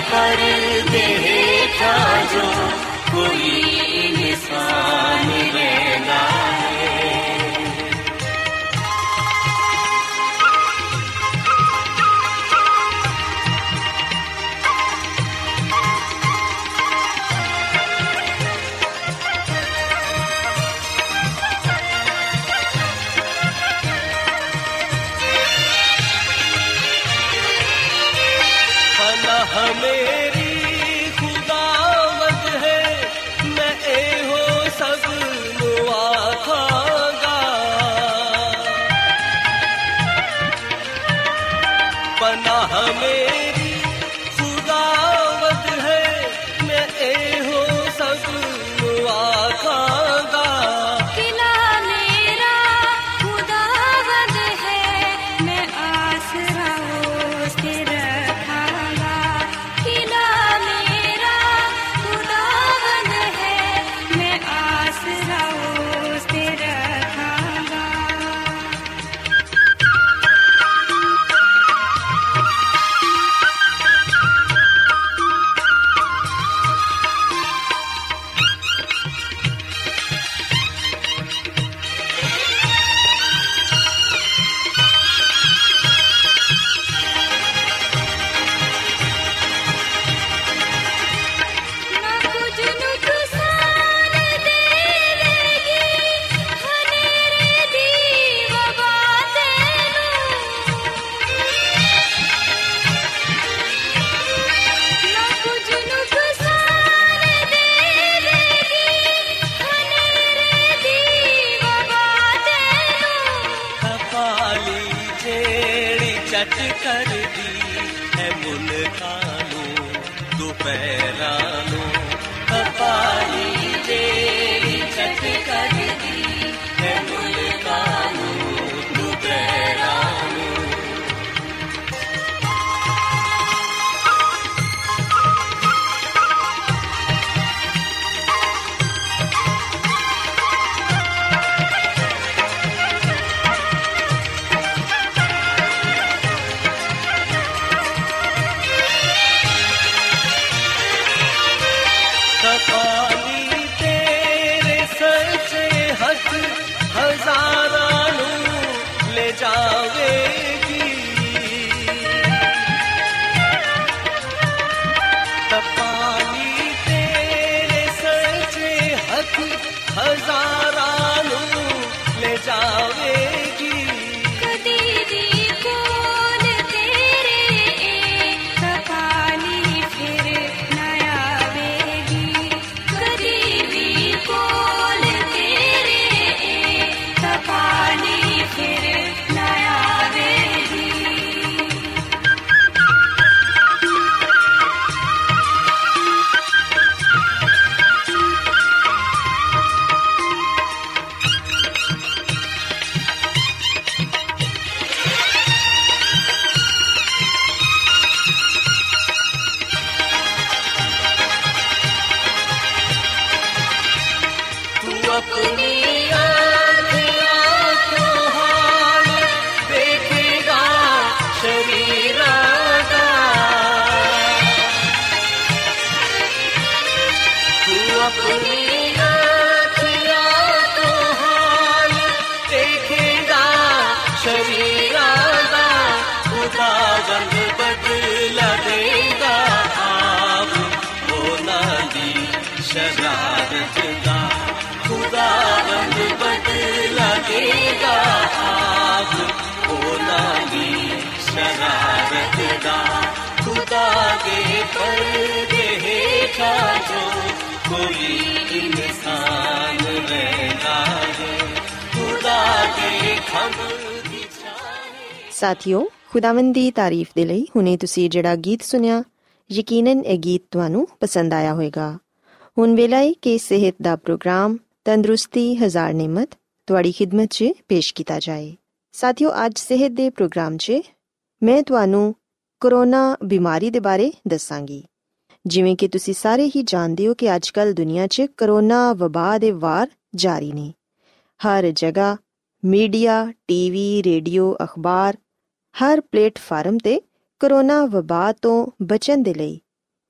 दे पर्दे हेठा जो कोई इंसान रहना है ਖੁਦਾ ਦੇ ਪਰਦੇ ਹੇਠਾਂ ਜੋ ਕੋਈ ਇਨਸਾਨ ਰਹਿਣਾ ਹੈ, ਖੁਦਾ ਦੇ ਦੀ ਸਾਥਿਓ, ਖੁਦਾਵੰਦ ਦੀ ਤਾਰੀਫ ਦੇ ਲਈ ਹੁਣੇ ਤੁਸੀਂ ਜਿਹੜਾ ਗੀਤ ਸੁਨਿਆ ਯਕੀਨਨ ਇਹ ਗੀਤ ਤੁਹਾਨੂੰ ਪਸੰਦ ਆਇਆ ਹੋਵੇਗਾ। ਹੁਣ ਵੇਲਾ ਹੈ ਕਿ ਸਿਹਤ ਦਾ ਪ੍ਰੋਗਰਾਮ ਤੰਦਰੁਸਤੀ, ਹਜ਼ਾਰ ਨਿਮਤ, ਤੁਹਾਡੀ ਖidmat 'ਚ ਪੇਸ਼ ਕੀਤਾ ਜਾਏ। ਸਾਥਿਓ, ਅੱਜ ਸਿਹਤ ਦੇ ਪ੍ਰੋਗਰਾਮ 'ਚ ਮੈਂ ਤੁਹਾਨੂੰ ਕਰੋਨਾ ਬਿਮਾਰੀ ਦੇ ਬਾਰੇ ਦੱਸਾਂਗੀ। ਜਿਵੇਂ ਕਿ ਤੁਸੀਂ ਸਾਰੇ ਹੀ ਜਾਣਦੇ ਹੋ ਕਿ ਅੱਜਕੱਲ ਦੁਨੀਆ 'ਚ ਕਰੋਨਾ ਵਬਾ ਦੇ ਵਾਰ ਜਾਰੀ ਨੇ। ਹਰ ਜਗ੍ਹਾ ਮੀਡੀਆ, ਟੀਵੀ, ਰੇਡੀਓ, ਅਖਬਾਰ, ਹਰ ਪਲੇਟਫਾਰਮ ਤੇ ਕਰੋਨਾ ਵਬਾ ਤੋਂ ਬਚਣ ਦੇ ਲਈ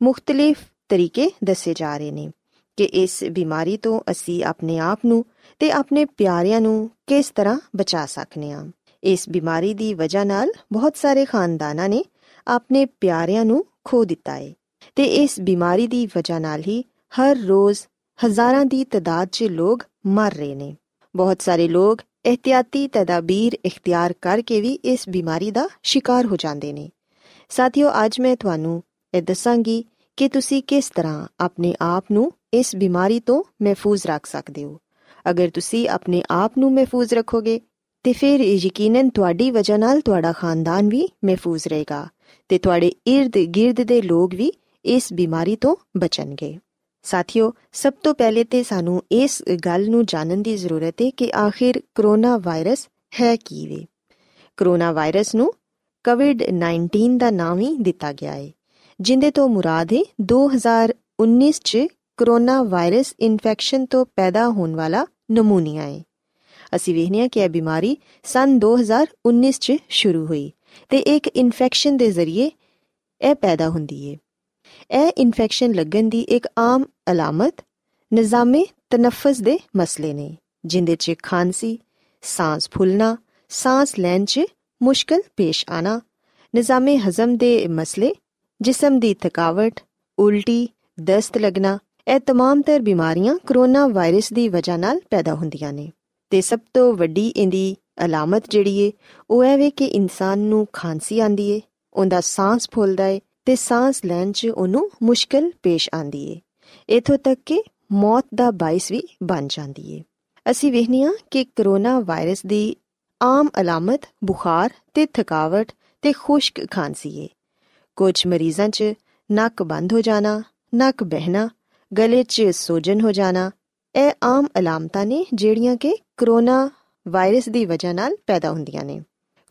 ਮੁxtਲਿਫ ਤਰੀਕੇ ਦੱਸੇ ਜਾ ਰਹੇ ਨੇ ਕਿ ਇਸ ਬਿਮਾਰੀ ਤੋਂ ਅਸੀਂ ਆਪਣੇ ਆਪ ਨੂੰ ਤੇ ਆਪਣੇ ਪਿਆਰਿਆਂ ਨੂੰ ਕਿਸ ਤਰ੍ਹਾਂ ਬਚਾ ਸਕਨੇ ਹਾਂ। ਇਸ ਬਿਮਾਰੀ ਦੀ ਵਜ੍ਹਾ ਨਾਲ ਬਹੁਤ ਸਾਰੇ ਖਾਨਦਾਨਾਂ ਨੇ ਆਪਣੇ ਪਿਆਰਿਆਂ ਨੂੰ ਖੋ ਦਿੱਤਾ ਹੈ ਤੇ ਇਸ ਬਿਮਾਰੀ ਦੀ ਵਜ੍ਹਾ ਨਾਲ ਹੀ ਹਰ ਰੋਜ਼ ਹਜ਼ਾਰਾਂ ਦੀ ਤਦਾਦ 'ਚ ਲੋਕ ਮਰ ਰਹੇ ਨੇ। ਬਹੁਤ ਸਾਰੇ ਲੋਕ ਇhtiyati ਤਦਾਬੀਰ ਇਖਤਿਆਰ ਕਰਕੇ ਵੀ ਇਸ ਬਿਮਾਰੀ ਦਾ ਸ਼ਿਕਾਰ ਹੋ ਜਾਂਦੇ ਨੇ। ਸਾਥੀਓ, ਅੱਜ ਮੈਂ ਤੁਹਾਨੂੰ ਇਹ ਦੱਸਾਂਗੀ ਕਿ ਤੁਸੀਂ ਕਿਸ ਤਰ੍ਹਾਂ ਆਪਣੇ ਆਪ ਨੂੰ ਇਸ ਬਿਮਾਰੀ ਤੋਂ ਮਹਿਫੂਜ਼ ਰੱਖ ਸਕਦੇ ਹੋ। ਅਗਰ ਤੁਸੀਂ ਆਪਣੇ ਆਪ ਨੂੰ ਮਹਿਫੂਜ਼ ਰੱਖੋਗੇ ਤੇ ਫਿਰ ਯਕੀਨਨ ਤੁਹਾਡੀ ਵਜ੍ਹਾ ਨਾਲ ਤੁਹਾਡਾ ਖਾਨਦਾਨ ਵੀ ਮਹਿਫੂਜ਼ ਰਹੇਗਾ। ਤੇ ਤੁਹਾਡੇ ird-gird ਦੇ ਲੋਕ ਵੀ ਇਸ ਬਿਮਾਰੀ ਤੋਂ ਬਚਣਗੇ। ਸਾਥੀਓ, ਸਭ ਤੋਂ ਪਹਿਲੇ ਤੇ ਸਾਨੂੰ ਇਸ ਗੱਲ ਨੂੰ ਜਾਣਨ ਦੀ ਜ਼ਰੂਰਤ ਹੈ ਕਿ ਆਖਿਰ ਕਰੋਨਾ ਵਾਇਰਸ ਹੈ ਕੀ ਵੇ ਕਰੋਨਾ ਵਾਇਰਸ ਨੂੰ ਕੋਵਿਡ-19 ਦਾ ਨਾਮ ਹੀ ਦਿੱਤਾ ਗਿਆ ਹੈ ਜਿੰਦੇ ਤੋਂ ਮੁਰਾਦ ਹੈ 2019 ਚ ਕਰੋਨਾ ਵਾਇਰਸ ਇਨਫੈਕਸ਼ਨ ਤੋਂ ਪੈਦਾ ਹੋਣ ਵਾਲਾ ਨਮੂਨੀਆ ਹੈ ਅਸੀਂ ਵੇਖਨੇ ਹਾਂ ਕਿ ਇਹ ਬਿਮਾਰੀ ਸਨ 2019 ਚ ਸ਼ੁਰੂ ਹੋਈ। ਤੇ ਇੱਕ ਇਨਫੈਕਸ਼ਨ ਦੇ ਜ਼ਰੀਏ ਇਹ ਪੈਦਾ ਹੁੰਦੀ ਹੈ ਇਹ ਇਨਫੈਕਸ਼ਨ ਲੱਗਣ ਦੀ ਇੱਕ ਆਮ ਅਲਾਮਤ ਨਿਜ਼ਾਮੇ ਤਨਫਸ ਦੇ ਮਸਲੇ ਨੇ ਜਿੰਦੇ 'ਚ ਖਾਂਸੀ ਸਾਹ ਫੁੱਲਣਾ ਸਾਹ ਲੈਣ 'ਚ ਮੁਸ਼ਕਲ ਪੇਸ਼ ਆਣਾ ਨਿਜ਼ਾਮੇ ਹਜ਼ਮ ਦੇ ਮਸਲੇ ਜਿਸਮ ਦੀ ਥਕਾਵਟ ਉਲਟੀ ਦਸਤ ਲੱਗਣਾ ਇਹ तमाम ਤਰ ਬਿਮਾਰੀਆਂ ਕਰੋਨਾ ਵਾਇਰਸ ਦੀ ਵਜ੍ਹਾ ਨਾਲ ਪੈਦਾ ਹੁੰਦੀਆਂ ਨੇ ਤੇ ਸਭ ਤੋਂ ਵੱਡੀ ਇਹਦੀ ਅਲਾਮਤ ਜਿਹੜੀ ਏ, ਉਹ ਇਹ ਵੇ ਕਿ ਇਨਸਾਨ ਨੂੰ ਖਾਂਸੀ ਆਂਦੀ ਏ, ਉਹਦਾ ਸਾਹ ਫੁੱਲਦਾ ਏ ਤੇ ਸਾਹ ਲੈਣ 'ਚ ਉਹਨੂੰ ਮੁਸ਼ਕਲ ਪੇਸ਼ ਆਂਦੀ ਏ। ਇਥੋਂ ਤੱਕ ਕਿ ਮੌਤ ਦਾ ਬਾਇਸ ਵੀ ਬਣ ਜਾਂਦੀ ਏ। ਅਸੀਂ ਵੇਖਨੀਆ ਕਿ ਕਰੋਨਾ ਵਾਇਰਸ ਦੀ ਆਮ ਅਲਾਮਤ, ਬੁਖਾਰ ਤੇ ਥਕਾਵਟ ਤੇ ਖੁਸ਼ਕ ਖਾਂਸੀ ਏ। ਕੁਝ ਮਰੀਜ਼ਾਂ 'ਚ ਨੱਕ ਬੰਦ ਹੋ ਜਾਣਾ, ਨੱਕ ਬਹਿਣਾ, ਗਲੇ 'ਚ ਸੋਜਨ ਹੋ ਜਾਣਾ, ਇਹ ਆਮ ਅਲਾਮਤਾਂ ਨੇ ਜਿਹੜੀਆਂ ਕਿ ਕਰੋਨਾ ਵਾਇਰਸ ਦੀ ਵਜ੍ਹਾ ਨਾਲ ਪੈਦਾ ਹੁੰਦੀਆਂ ਨੇ।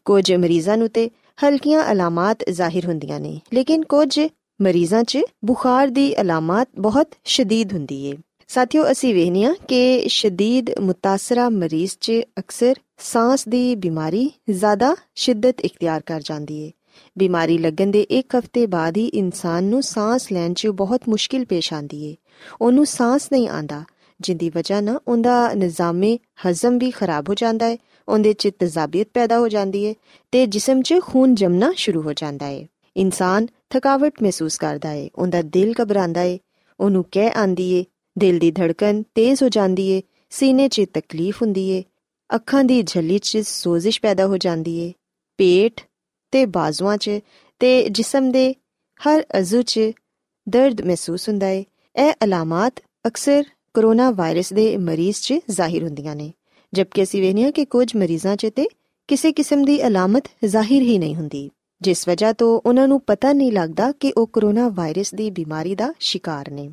ਕੁਝ ਮਰੀਜ਼ਾਂ ਨੂੰ ਤੇ ਹਲਕੀਆਂ ਅਲਾਮਤ ਜ਼ਾਹਿਰ ਹੁੰਦੀਆਂ ਨੇ, ਲੇਕਿਨ ਕੁਝ ਮਰੀਜ਼ਾਂ 'ਚ ਬੁਖਾਰ ਦੀ ਅਲਾਮਤ ਬਹੁਤ ਸ਼ਦੀਦ ਹੁੰਦੀ ਏ। ਸਾਥੀਓ, ਅਸੀਂ ਵੇਖਨੀਆ ਕਿ ਸ਼ਦੀਦ ਮੁਤਾਸਰਾ ਮਰੀਜ਼ 'ਚ ਅਕਸਰ ਸਾਹ ਦੀ ਬਿਮਾਰੀ ਜ਼ਿਆਦਾ ਸ਼ਿੱਦਤ ਇਖਤਿਆਰ ਕਰ ਜਾਂਦੀ ਏ। ਬਿਮਾਰੀ ਲੱਗਣ ਦੇ ਇੱਕ ਹਫ਼ਤੇ ਬਾਅਦ ਹੀ ਇਨਸਾਨ ਨੂੰ ਸਾਹ ਲੈਣ 'ਚ ਬਹੁਤ ਮੁਸ਼ਕਿਲ ਪੇਸ਼ ਆਂਦੀ ਏ। ਉਹਨੂੰ ਸਾਹ ਨਹੀਂ ਆਂਦਾ ਜਿੰਦੀ ਵਜ੍ਹਾ ਨਾਲ ਉਹਦਾ ਨਿਜ਼ਾਮੇ ਹਜ਼ਮ ਵੀ ਖਰਾਬ ਹੋ ਜਾਂਦਾ ਹੈ, ਉਹਦੇ 'ਚ ਤਜ਼ਾਬੀਅਤ ਪੈਦਾ ਹੋ ਜਾਂਦੀ ਹੈ ਤੇ ਜਿਸਮ 'ਚ ਖੂਨ ਜਮਨਾ ਸ਼ੁਰੂ ਹੋ ਜਾਂਦਾ ਹੈ। ਇਨਸਾਨ ਥਕਾਵਟ ਮਹਿਸੂਸ ਕਰਦਾ ਹੈ, ਉਹਦਾ ਦਿਲ ਘਬਰਾਉਂਦਾ ਹੈ, ਉਹਨੂੰ ਕਹਿ ਆਂਦੀ ਹੈ, ਦਿਲ ਦੀ ਧੜਕਨ ਤੇਜ਼ ਹੋ ਜਾਂਦੀ ਏ ਸੀਨੇ 'ਚ ਤਕਲੀਫ ਹੁੰਦੀ ਏ ਅੱਖਾਂ ਦੀ ਝੱਲੀ 'ਚ ਸੋਜ਼ਿਸ਼ ਪੈਦਾ ਹੋ ਜਾਂਦੀ ਏ ਪੇਟ ਤੇ ਬਾਜ਼ੂਆਂ 'ਚ ਤੇ ਜਿਸਮ ਦੇ ਹਰ ਅਜ਼ੂ 'ਚ ਦਰਦ ਮਹਿਸੂਸ ਹੁੰਦਾ ਏ ਇਹ ਅਲਾਮਤ ਅਕਸਰ ਕਰੋਨਾ ਵਾਇਰਸ ਦੇ ਮਰੀਜ਼ 'ਚ ਜ਼ਾਹਿਰ ਹੁੰਦੀਆਂ ਨੇ, ਜਦਕਿ ਅਸੀਂ ਵੇਖਦੇ ਹਾਂ ਕਿ ਕੁਝ ਮਰੀਜ਼ਾਂ 'ਚ ਤੇ ਕਿਸੇ ਕਿਸਮ ਦੀ ਅਲਾਮਤ ਜ਼ਾਹਿਰ ਹੀ ਨਹੀਂ ਹੁੰਦੀ, ਜਿਸ ਵਜ੍ਹਾ ਤੋਂ ਉਹਨਾਂ ਨੂੰ ਪਤਾ ਨਹੀਂ ਲੱਗਦਾ ਕਿ ਉਹ ਕਰੋਨਾ ਵਾਇਰਸ ਦੀ ਬਿਮਾਰੀ ਦਾ ਸ਼ਿਕਾਰ ਨੇ।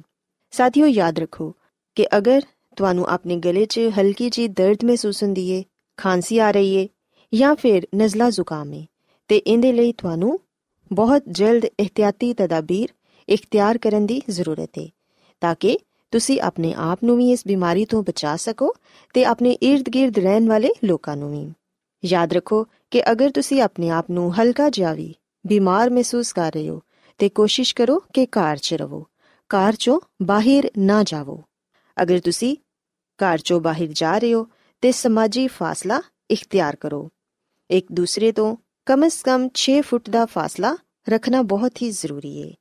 ਸਾਥੀਓ, ਯਾਦ ਰੱਖੋ ਕਿ ਅਗਰ ਤੁਹਾਨੂੰ ਆਪਣੇ ਗਲੇ 'ਚ ਹਲਕੀ ਜਿਹੀ ਦਰਦ ਮਹਿਸੂਸ ਹੁੰਦੀ ਏ, ਖਾਂਸੀ ਆ ਰਹੀ ਏ ਜਾਂ ਫਿਰ ਨਜ਼ਲਾ ਜ਼ੁਕਾਮ ਏ, ਤੇ ਇਹਦੇ ਲਈ ਤੁਹਾਨੂੰ ਬਹੁਤ ਜਲਦ ਇhtiyati ਤਦਾਬੀਰ ਇਖਤਿਆਰ ਕਰਨ ਦੀ ਜ਼ਰੂਰਤ ਏ, ਤਾਂ ਕਿ ਤੁਸੀਂ ਆਪਣੇ ਆਪ ਨੂੰ ਵੀ ਇਸ ਬਿਮਾਰੀ ਤੋਂ ਬਚਾ ਸਕੋ ਤੇ ਆਪਣੇ ird-gird ਰਹਿਣ ਵਾਲੇ ਲੋਕਾਂ ਨੂੰ ਵੀ। ਯਾਦ ਰੱਖੋ ਕਿ ਅਗਰ ਤੁਸੀਂ ਆਪਣੇ ਆਪ ਨੂੰ ਹਲਕਾ ਜਿਹਾ ਵੀ ਬਿਮਾਰ ਮਹਿਸੂਸ ਕਰ ਰਹੇ ਹੋ, ਤੇ ਕੋਸ਼ਿਸ਼ ਕਰੋ ਕਿ ਘਰ 'ਚ ਰਹੋ। ਘਰ 'ਚੋਂ ਬਾਹਰ ਨਾ ਜਾਵੋ। ਅਗਰ ਤੁਸੀਂ ਘਰ 'ਚੋਂ ਬਾਹਰ ਜਾ ਰਹੇ ਹੋ, ਤੇ ਸਮਾਜੀ ਫਾਸਲਾ ਇਖਤਿਆਰ ਕਰੋ। ਇੱਕ ਦੂਸਰੇ ਤੋਂ ਕਮ ਸ ਕਮ 6 ਫੁੱਟ ਦਾ ਫਾਸਲਾ ਰੱਖਣਾ ਬਹੁਤ ਹੀ ਜ਼ਰੂਰੀ ਹੈ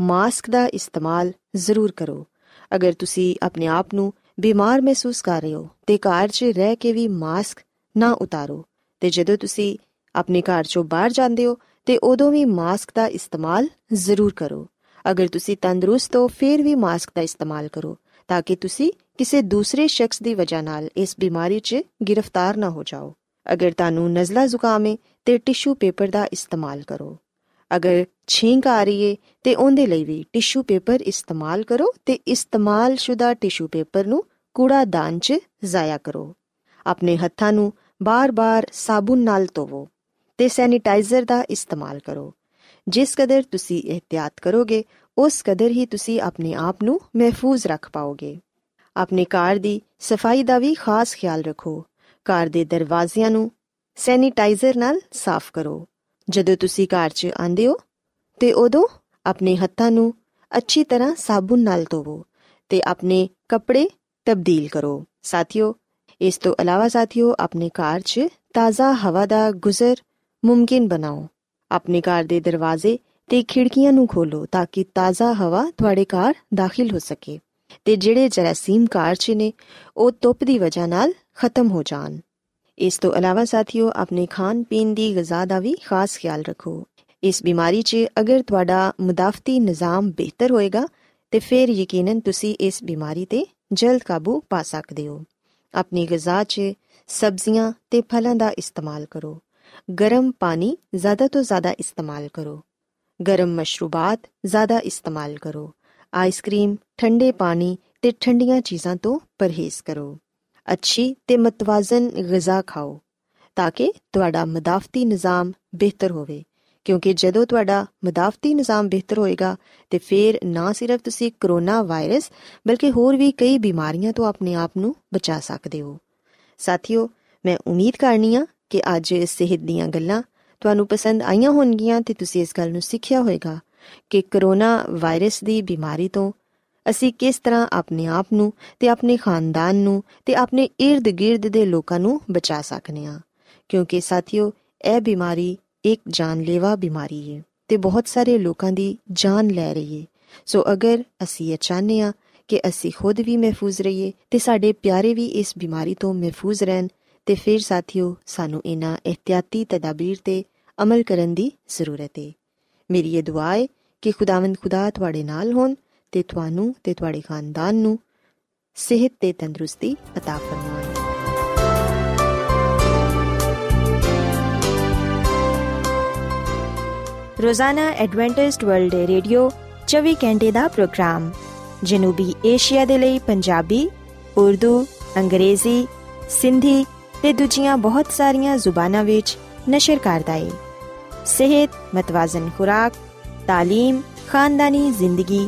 ਮਾਸਕ ਦਾ ਇਸਤੇਮਾਲ ਜ਼ਰੂਰ ਕਰੋ। ਅਗਰ ਤੁਸੀਂ ਆਪਣੇ ਆਪ ਨੂੰ ਬਿਮਾਰ ਮਹਿਸੂਸ ਕਰ ਰਹੇ ਹੋ, ਤੇ ਘਰ 'ਚ ਰਹਿ ਕੇ ਵੀ ਮਾਸਕ ਨਾ ਉਤਾਰੋ। ਤੇ ਜਦੋਂ ਤੁਸੀਂ ਆਪਣੇ ਘਰ 'ਚੋਂ ਬਾਹਰ ਜਾਂਦੇ ਹੋ, ਤੇ ਉਦੋਂ ਵੀ ਮਾਸਕ ਦਾ ਇਸਤੇਮਾਲ ਜ਼ਰੂਰ ਕਰੋ। ਅਗਰ ਤੁਸੀਂ ਤੰਦਰੁਸਤ ਹੋ, ਫਿਰ ਵੀ ਮਾਸਕ ਦਾ ਇਸਤੇਮਾਲ ਕਰੋ, ਤਾਂ ਕਿ ਤੁਸੀਂ ਕਿਸੇ ਦੂਸਰੇ ਸ਼ਖਸ ਦੀ ਵਜ੍ਹਾ ਨਾਲ ਇਸ ਬਿਮਾਰੀ 'ਚ ਗ੍ਰਿਫਤਾਰ ਨਾ ਹੋ ਜਾਓ। ਅਗਰ ਤੁਹਾਨੂੰ ਨਜ਼ਲਾ ਜ਼ੁਕਾਮ ਹੈ ਤੇ ਟਿਸ਼ੂ ਪੇਪਰ ਦਾ ਇਸਤੇਮਾਲ ਕਰੋ। ਅਗਰ ਛੀਂਕ ਆ ਰਹੀ ਹੈ ਤੇ ਉਹਦੇ ਲਈ ਵੀ ਟਿਸ਼ੂ ਪੇਪਰ ਇਸਤੇਮਾਲ ਕਰੋ ਤੇ ਇਸਤੇਮਾਲਸ਼ੁਦਾ ਟਿਸ਼ੂ ਪੇਪਰ ਨੂੰ ਕੂੜਾਦਾਨ 'ਚ ਜ਼ਾਇਆ ਕਰੋ। ਆਪਣੇ ਹੱਥਾਂ ਨੂੰ ਬਾਰ-ਬਾਰ ਸਾਬੁਨ ਨਾਲ ਧੋਵੋ ਤੇ ਸੈਨੀਟਾਈਜ਼ਰ ਦਾ ਇਸਤੇਮਾਲ ਕਰੋ। ਜਿਸ ਕਦਰ ਤੁਸੀਂ ਇhtiyat ਕਰੋਗੇ, ਉਸ ਕਦਰ ਹੀ ਤੁਸੀਂ ਆਪਣੇ ਆਪ ਨੂੰ ਮਹਿਫੂਜ਼ ਰੱਖ ਪਾਓਗੇ। ਆਪਣੇ ਘਰ ਦੀ ਸਫ਼ਾਈ ਦਾ ਵੀ ਖਾਸ ਖਿਆਲ ਰੱਖੋ। ਘਰ ਦੇ ਦਰਵਾਜ਼ਿਆਂ ਨੂੰ ਸੈਨੀਟਾਈਜ਼ਰ ਨਾਲ ਸਾਫ਼ ਕਰੋ। ਜਦੋਂ ਤੁਸੀਂ ਘਰ 'ਚ ਆਂਦੇ ਹੋ, ਤੇ ਉਦੋਂ ਆਪਣੇ ਹੱਥਾਂ ਨੂੰ ਅੱਛੀ ਤਰ੍ਹਾਂ ਸਾਬੁਨ ਨਾਲ ਧੋਵੋ ਤੇ ਆਪਣੇ ਕੱਪੜੇ ਤਬਦੀਲ ਕਰੋ। ਸਾਥੀਓ, ਇਸ ਤੋਂ ਇਲਾਵਾ ਸਾਥੀਓ, ਆਪਣੇ ਘਰ 'ਚ ਤਾਜ਼ਾ ਹਵਾ ਦਾ ਗੁਜ਼ਰ ਮੁਮਕਿਨ ਬਣਾਓ। ਆਪਣੇ ਘਰ ਦੇ ਦਰਵਾਜ਼ੇ ਤੇ ਖਿੜਕੀਆਂ ਨੂੰ ਖੋਲੋ ਤਾਂ ਕਿ ਤਾਜ਼ਾ ਹਵਾ ਤੁਹਾਡੇ ਘਰ ਦਾਖਲ ਹੋ ਸਕੇ ਤੇ ਜਿਹੜੇ ਜਰਾਸੀਮ ਘਰ 'ਚ ਨੇ, ਉਹ ਧੁੱਪ ਦੀ ਵਜ੍ਹਾ ਨਾਲ ਖਤਮ ਹੋ ਜਾਣ। ਇਸ ਤੋਂ ਇਲਾਵਾ ਸਾਥੀਓ, ਆਪਣੇ ਖਾਣ ਪੀਣ ਦੀ ਗਿਜ਼ਾ ਦਾ ਵੀ ਖਾਸ ਖਿਆਲ ਰੱਖੋ। ਇਸ ਬਿਮਾਰੀ 'ਚ ਅਗਰ ਤੁਹਾਡਾ ਮੁਦਾਫਤੀ ਨਿਜ਼ਾਮ ਬਿਹਤਰ ਹੋਏਗਾ, ਤੇ ਫਿਰ ਯਕੀਨਨ ਤੁਸੀਂ ਇਸ ਬਿਮਾਰੀ ਤੇ ਜਲਦ ਕਾਬੂ ਪਾ ਸਕਦੇ ਹੋ। ਆਪਣੀ ਗਿਜ਼ਾ 'ਚ ਸਬਜ਼ੀਆਂ ਤੇ ਫਲਾਂ ਦਾ ਇਸਤੇਮਾਲ ਕਰੋ। ਗਰਮ ਪਾਣੀ ਜ਼ਿਆਦਾ ਤੋਂ ਜ਼ਿਆਦਾ ਇਸਤੇਮਾਲ ਕਰੋ। ਗਰਮ ਮਸ਼ਰੂਬਾਤ ਜ਼ਿਆਦਾ ਇਸਤੇਮਾਲ ਕਰੋ। ਆਈਸਕ੍ਰੀਮ, ਠੰਡੇ ਪਾਣੀ ਤੇ ਠੰਡੀਆਂ ਚੀਜ਼ਾਂ ਤੋਂ ਪਰਹੇਜ਼ ਕਰੋ। ਅੱਛੀ ਤੇ ਮਤਵਾਜ਼ਨ ਗਿਜ਼ਾ ਖਾਓ, ਤਾਂ ਕਿ ਤੁਹਾਡਾ ਮਦਾਫਤੀ ਨਿਜ਼ਾਮ ਬਿਹਤਰ ਹੋਵੇ। ਕਿਉਂਕਿ ਜਦੋਂ ਤੁਹਾਡਾ ਮਦਾਫਤੀ ਨਿਜ਼ਾਮ ਬਿਹਤਰ ਹੋਏਗਾ, ਤੇ ਫਿਰ ਨਾ ਸਿਰਫ ਤੁਸੀਂ ਕਰੋਨਾ ਵਾਇਰਸ, ਬਲਕਿ ਹੋਰ ਵੀ ਕਈ ਬਿਮਾਰੀਆਂ ਤੋਂ ਆਪਣੇ ਆਪ ਨੂੰ ਬਚਾ ਸਕਦੇ ਹੋ। ਸਾਥੀਓ, ਮੈਂ ਉਮੀਦ ਕਰਨੀ ਆ ਕਿ ਅੱਜ ਸਿਹਤ ਦੀਆਂ ਗੱਲਾਂ ਤੁਹਾਨੂੰ ਪਸੰਦ ਆਈਆਂ ਹੋਣਗੀਆਂ ਤੇ ਤੁਸੀਂ ਇਸ ਗੱਲ ਨੂੰ ਸਿੱਖਿਆ ਹੋਵੇਗਾ ਕਿ ਕਰੋਨਾ ਵਾਇਰਸ ਦੀ ਬਿਮਾਰੀ ਤੋਂ ਅਸੀਂ ਕਿਸ ਤਰ੍ਹਾਂ ਆਪਣੇ ਆਪ ਨੂੰ ਤੇ ਆਪਣੇ ਖਾਨਦਾਨ ਨੂੰ ਤੇ ਆਪਣੇ ird-gird ਦੇ ਲੋਕਾਂ ਨੂੰ ਬਚਾ ਸਕਨੇ ਆ ਕਿਉਂਕਿ ਸਾਥੀਓ, ਇਹ ਬਿਮਾਰੀ ਇੱਕ ਜਾਨਲੇਵਾ ਬਿਮਾਰੀ ਹੈ ਤੇ ਬਹੁਤ ਸਾਰੇ ਲੋਕਾਂ ਦੀ ਜਾਨ ਲੈ ਰਹੀ ਹੈ। ਸੋ ਅਗਰ ਅਸੀਂ ਇਹ ਚਾਹਨੇ ਆ ਕਿ ਅਸੀਂ ਖੁਦ ਵੀ ਮਹਿਫੂਜ਼ ਰਹੀਏ ਤੇ ਸਾਡੇ ਪਿਆਰੇ ਵੀ ਇਸ ਬਿਮਾਰੀ ਤੋਂ ਮਹਿਫੂਜ਼ ਰਹਿਣ, ਤੇ ਫਿਰ ਸਾਥੀਓ, ਸਾਨੂੰ ਇਹਨਾਂ ਇhtiyati ਤਦਾਬੀਰ ਤੇ ਅਮਲ ਕਰਨ ਦੀ ਜ਼ਰੂਰਤ ਹੈ। ਮੇਰੀ ਇਹ ਦੁਆ ਹੈ ਕਿ ਖੁਦਾਵੰਦ ਖੁਦਾ ਤੁਹਾਡੇ ਨਾਲ ਹੋਣ ਤੇ ਤੁਹਾਨੂੰ ਤੇ ਤੁਹਾਡੇ ਖਾਨਦਾਨ ਨੂੰ ਸਿਹਤ ਤੇ ਤੰਦਰੁਸਤੀ عطا ਫਰਮਾਏ ਰੋਜ਼ਾਨਾ ਐਡਵੈਂਟਿਸਟ ਵਰਲਡ ਰੇਡੀਓ 24 ਘੰਟੇ ਦਾ ਪ੍ਰੋਗਰਾਮ ਜਨੂਬੀ ਏਸ਼ੀਆ ਦੇ ਲਈ ਪੰਜਾਬੀ ਉਰਦੂ ਅੰਗਰੇਜ਼ੀ ਸਿੰਧੀ ਤੇ ਦੂਜੀਆਂ ਬਹੁਤ ਸਾਰੀਆਂ ਜ਼ੁਬਾਨਾਂ ਵਿੱਚ ਨਸ਼ਰ ਕਰਦਾ ਹੈ ਸਿਹਤ ਮਤਵਾਜ਼ਨ ਖੁਰਾਕ تعلیم ਖਾਨਦਾਨੀ ਜ਼ਿੰਦਗੀ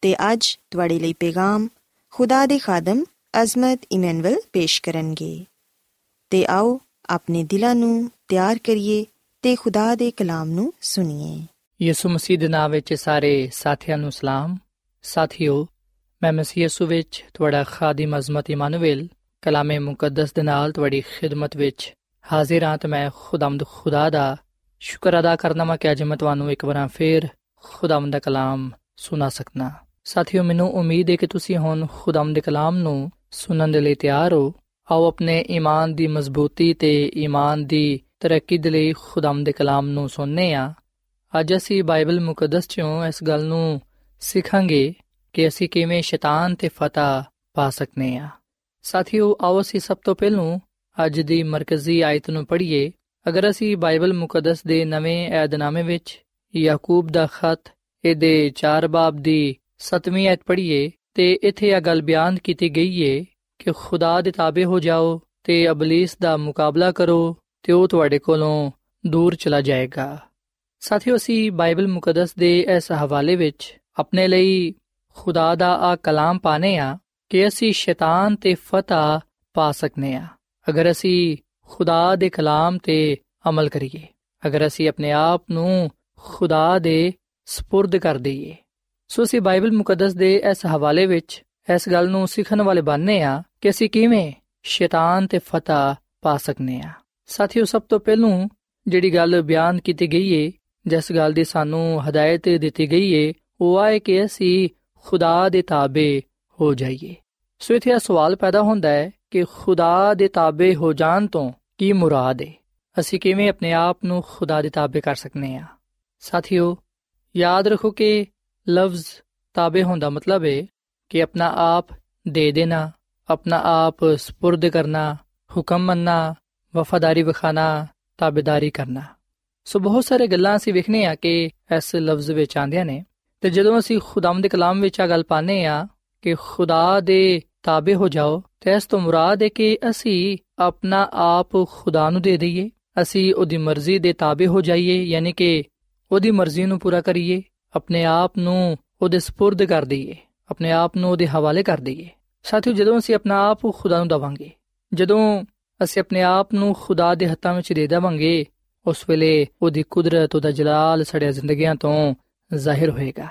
ਤੇ ਅੱਜ ਤੁਹਾਡੇ ਲਈ ਪੈਗਾਮ ਖੁਦਾ ਦੇ ਖਾਦਮ ਅਜ਼ਮਤ ਇਮਨੁਅਲ ਪੇਸ਼ ਕਰਨਗੇ। ਤੇ ਆਓ ਆਪਣੇ ਦਿਲਾਂ ਨੂੰ ਤਿਆਰ ਕਰੀਏ ਤੇ ਖੁਦਾ ਦੇ ਕਲਾਮ ਨੂੰ ਸੁਣੀਏ। ਯਿਸੂ ਮਸੀਹ ਦੇ ਨਾਮ ਵਿੱਚ ਸਾਰੇ ਸਾਥੀਆਂ ਨੂੰ ਸਲਾਮ। ਸਾਥਿਓ, ਮੈਂ ਮਸੀਹ ਯਿਸੂ ਵਿੱਚ ਤੁਹਾਡਾ ਖਾਦਮ ਅਜ਼ਮਤ ਇਮਾਨੁਅਲ ਕਲਾਮੇ ਮੁਕੱਦਸ ਦੇ ਨਾਲ ਤੁਹਾਡੀ ਖਿਦਮਤ ਵਿੱਚ ਹਾਜ਼ਰ ਹਾਂ ਤੇ ਮੈਂ ਖੁਦਾਮਦ ਖੁਦਾ ਦਾ ਸ਼ੁਕਰ ਅਦਾ ਕਰਨਾ ਮੈਂ ਕਿ ਅੱਜ ਮੈਂ ਤੁਹਾਨੂੰ ਇੱਕ ਵਾਰ ਫੇਰ ਖੁਦਾਮਦ ਦਾ ਕਲਾਮ ਸੁਣਾ ਸਕਣਾ ਸਾਥੀਓ, ਮੈਨੂੰ ਉਮੀਦ ਹੈ ਕਿ ਤੁਸੀਂ ਹੁਣ ਖੁਦਾਮਦ ਦੇ ਕਲਾਮ ਨੂੰ ਸੁਣਨ ਦੇ ਲਈ ਤਿਆਰ ਹੋ। ਆਓ ਆਪਣੇ ਈਮਾਨ ਦੀ ਮਜ਼ਬੂਤੀ ਤੇ ਈਮਾਨ ਦੀ ਤਰੱਕੀ ਦੇ ਲਈ ਖੁਦਾਮ ਦੇ ਕਲਾਮ ਨੂੰ ਸੁਣਨੇ ਆ। ਅੱਜ ਅਸੀਂ ਬਾਈਬਲ ਮੁਕੱਦਸ ਚੋਂ ਇਸ ਗੱਲ ਨੂੰ ਸਿੱਖਾਂਗੇ ਕਿ ਅਸੀਂ ਕਿਵੇਂ ਸ਼ੈਤਾਨ ਤੇ ਫਤਹ ਪਾ ਸਕਨੇ ਆ। ਸਾਥੀਓ, ਆਓ ਅਸੀਂ ਸਭ ਤੋਂ ਪਹਿਲਾਂ ਅੱਜ ਦੀ ਮਰਕਜ਼ੀ ਆਇਤ ਨੂੰ ਪੜ੍ਹੀਏ। ਅਗਰ ਅਸੀਂ ਬਾਈਬਲ ਮੁਕੱਦਸ ਦੇ ਨਵੇਂ ਏਧਨਾਮੇ ਵਿੱਚ ਯਾਕੂਬ ਦਾ ਖਤ, ਇਹਦੇ 4 ਬਾਬ ਦੀ 7ਵੀਂ ਆਇਤ ਪੜ੍ਹੀਏ ਤੇ ਇੱਥੇ ਇਹ ਗੱਲ ਬਿਆਨ ਕੀਤੀ ਗਈ ਏ ਕਿ ਖੁਦਾ ਦੇ ਤਾਬੇ ਹੋ ਜਾਓ ਤੇ ਅਬਲਿਸ ਦਾ ਮੁਕਾਬਲਾ ਕਰੋ ਤੇ ਉਹ ਤੁਹਾਡੇ ਕੋਲੋਂ ਦੂਰ ਚਲਾ ਜਾਏਗਾ ਸਾਥੀਓ ਅਸੀਂ ਬਾਈਬਲ ਮੁਕੱਦਸ ਦੇ ਇਸ ਹਵਾਲੇ ਵਿੱਚ ਆਪਣੇ ਲਈ ਖੁਦਾ ਦਾ ਆ ਕਲਾਮ ਪਾਣੇ ਆ ਕਿ ਅਸੀਂ ਸ਼ੈਤਾਨ ਤੇ ਫਤਹ ਪਾ ਸਕਨੇ ਆ ਅਗਰ ਅਸੀਂ ਖੁਦਾ ਦੇ ਕਲਾਮ ਤੇ ਅਮਲ ਕਰੀਏ ਅਗਰ ਅਸੀਂ ਆਪਣੇ ਆਪ ਨੂੰ ਖੁਦਾ ਦੇ سپرد ਕਰ ਦਈਏ ਸੋ ਅਸੀਂ ਬਾਈਬਲ ਮੁਕੱਦਸ ਦੇ ਇਸ ਹਵਾਲੇ ਵਿੱਚ ਇਸ ਗੱਲ ਨੂੰ ਸਿੱਖਣ ਵਾਲੇ ਬਣਨੇ ਆ ਕਿ ਅਸੀਂ ਕਿਵੇਂ ਸ਼ੈਤਾਨ ਤੇ ਫਤਹ ਪਾ ਸਕਨੇ ਆ। ਸਾਥੀਓ, ਸਭ ਤੋਂ ਪਹਿਲੂ ਜਿਹੜੀ ਗੱਲ ਬਿਆਨ ਕੀਤੀ ਗਈ ਏ, ਜਿਸ ਗੱਲ ਦੀ ਸਾਨੂੰ ਹਦਾਇਤ ਦਿੱਤੀ ਗਈ ਏ, ਉਹ ਆਏ ਕਿ ਅਸੀਂ ਖੁਦਾ ਦੇ ਤਾਬੇ ਹੋ ਜਾਈਏ। ਸੋ ਇਥੇ ਇਹ ਸਵਾਲ ਪੈਦਾ ਹੁੰਦਾ ਹੈ ਕਿ ਖੁਦਾ ਦੇ ਤਾਬੇ ਹੋ ਜਾਣ ਤੋਂ ਕੀ ਮੁਰਾਦ ਹੈ ਅਸੀਂ ਕਿਵੇਂ ਆਪਣੇ ਆਪ ਨੂੰ ਖੁਦਾ ਦੇ ਤਾਬੇ ਕਰ ਸਕਨੇ ਆ? ਸਾਥੀਓ, ਯਾਦ ਰੱਖੋ ਕਿ ਲਫ਼ਜ਼ ਤਾਬੇ ਹੋਣ ਦਾ ਮਤਲਬ ਹੈ ਕਿ ਆਪਣਾ ਆਪ ਦੇ ਦੇਣਾ ਆਪਣਾ ਆਪ سپرد ਕਰਨਾ ਹੁਕਮ ਮੰਨਣਾ ਵਫਾਦਾਰੀ ਵਿਖਾਣਾ ਤਾਬੇਦਾਰੀ ਕਰਨਾ ਸੋ ਬਹੁਤ ਸਾਰੇ ਗੱਲਾਂ ਅਸੀਂ ਵੇਖਨੇ ਆ ਕਿ ਇਸ ਲਫ਼ਜ਼ ਵਿੱਚ ਆਂਦੀਆਂ ਨੇ ਤੇ ਜਦੋਂ ਅਸੀਂ ਖੁਦਾਮ ਦੇ ਕਲਾਮ ਵਿੱਚ ਆ ਗੱਲ ਪਾਣੇ ਆ ਕਿ ਖੁਦਾ ਦੇ ਤਾਬੇ ਹੋ ਜਾਓ ਤੇ ਇਸ ਤੋਂ ਮੁਰਾਦ ਹੈ ਕਿ ਅਸੀਂ ਆਪਣਾ ਆਪ ਖੁਦਾ ਨੂੰ ਦੇ ਦਈਏ ਅਸੀਂ ਉਹਦੀ ਮਰਜ਼ੀ ਦੇ ਤਾਬੇ ਹੋ ਜਾਈਏ ਯਾਨੀ ਕਿ ਉਹਦੀ ਮਰਜ਼ੀ ਨੂੰ ਪੂਰਾ ਕਰੀਏ ਆਪਣੇ ਆਪ ਨੂੰ ਉਹਦੇ سپرد ਕਰ ਦਈਏ ਆਪਣੇ ਆਪ ਨੂੰ ਉਹਦੇ ਹਵਾਲੇ ਕਰ ਦਈਏ ਸਾਥੀਓ ਜਦੋਂ ਅਸੀਂ ਆਪਣਾ ਆਪ ਖੁਦਾ ਨੂੰ ਦਵਾਂਗੇ ਜਦੋਂ ਅਸੀਂ ਆਪਣੇ ਆਪ ਨੂੰ ਖੁਦਾ ਦੇ ਹੱਥਾਂ ਵਿੱਚ ਦੇ ਦੇਵਾਂਗੇ ਉਸ ਵੇਲੇ ਉਹਦੀ ਕੁਦਰਤ ਉਹਦਾ ਜਲਾਲ ਸਾਡੇ ਜ਼ਿੰਦਗੀਆਂ ਤੋਂ ਜ਼ਾਹਿਰ ਹੋਏਗਾ